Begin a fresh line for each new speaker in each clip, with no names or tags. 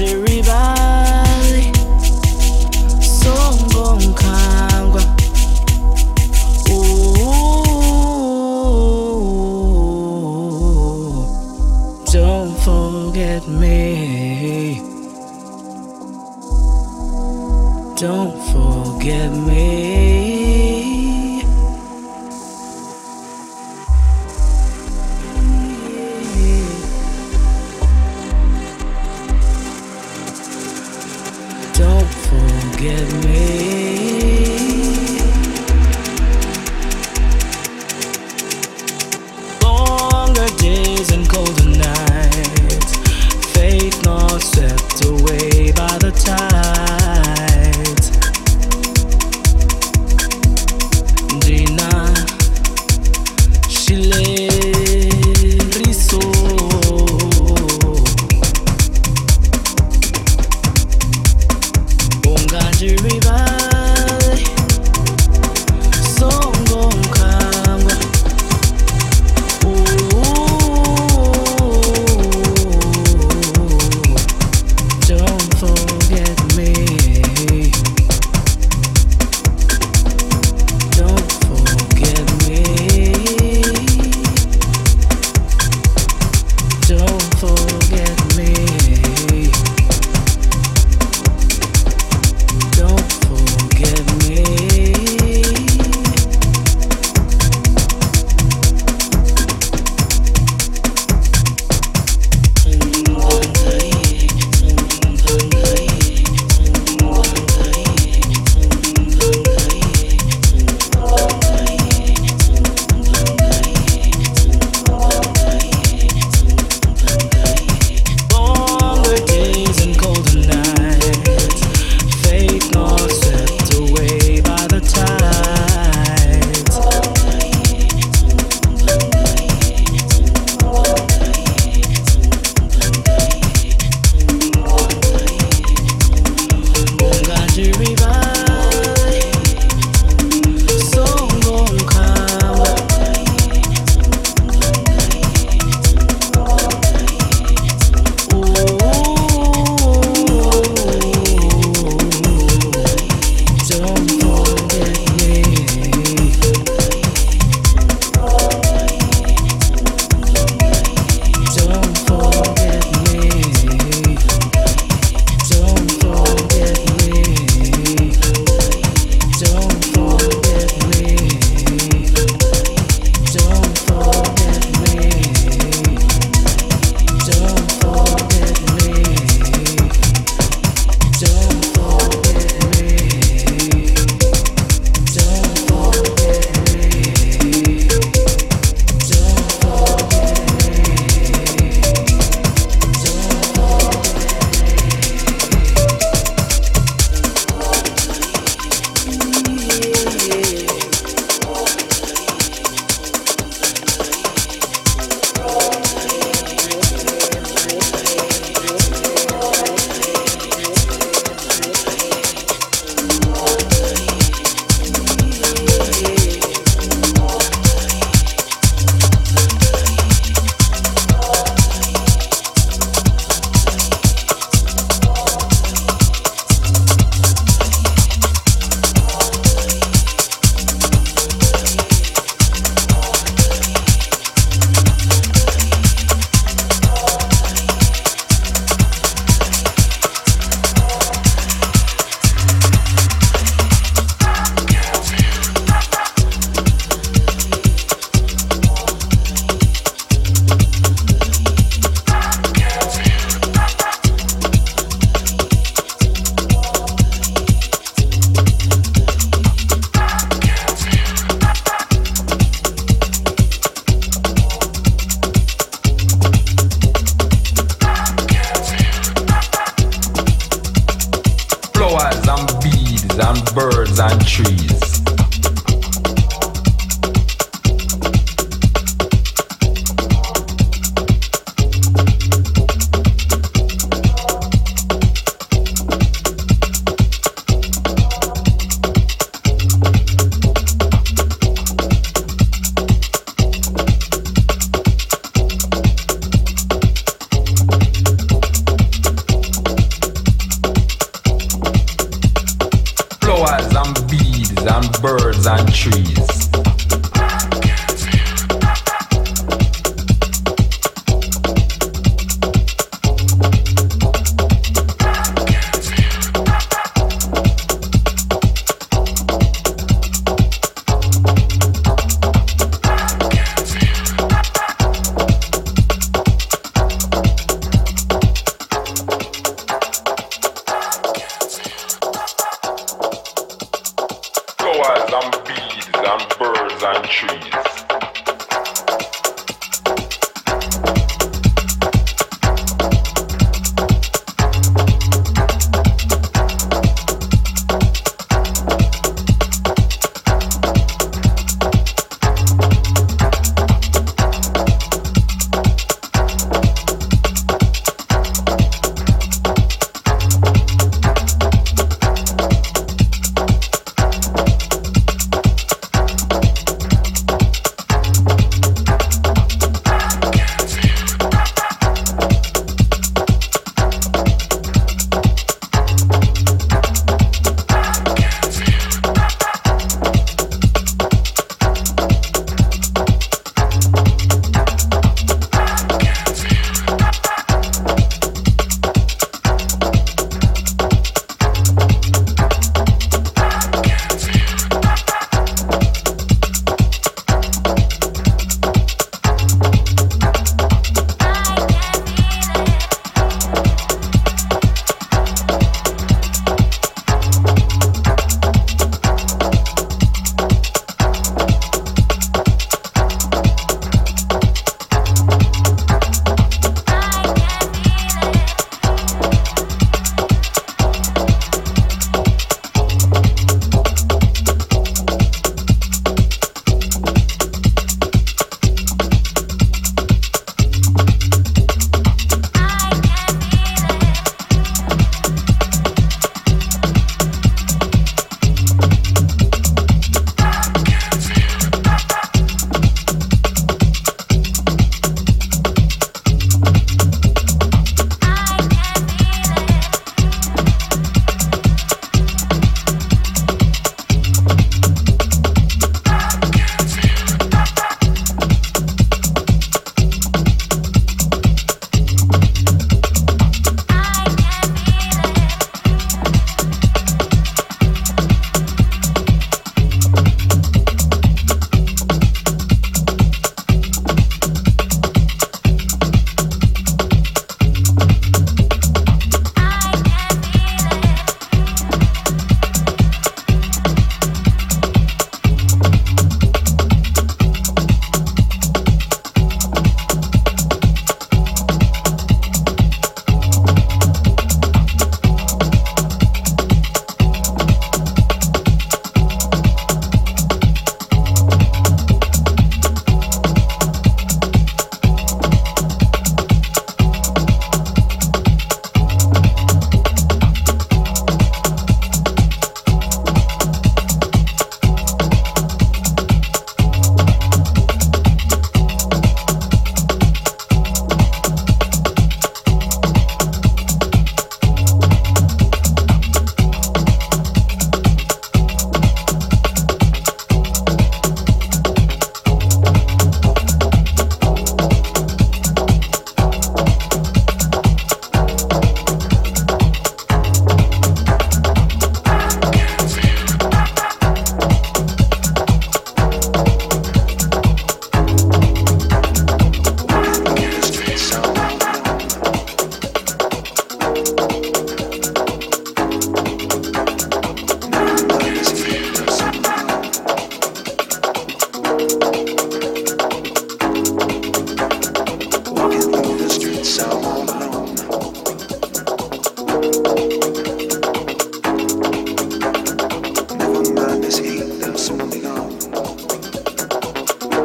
wondering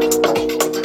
えっ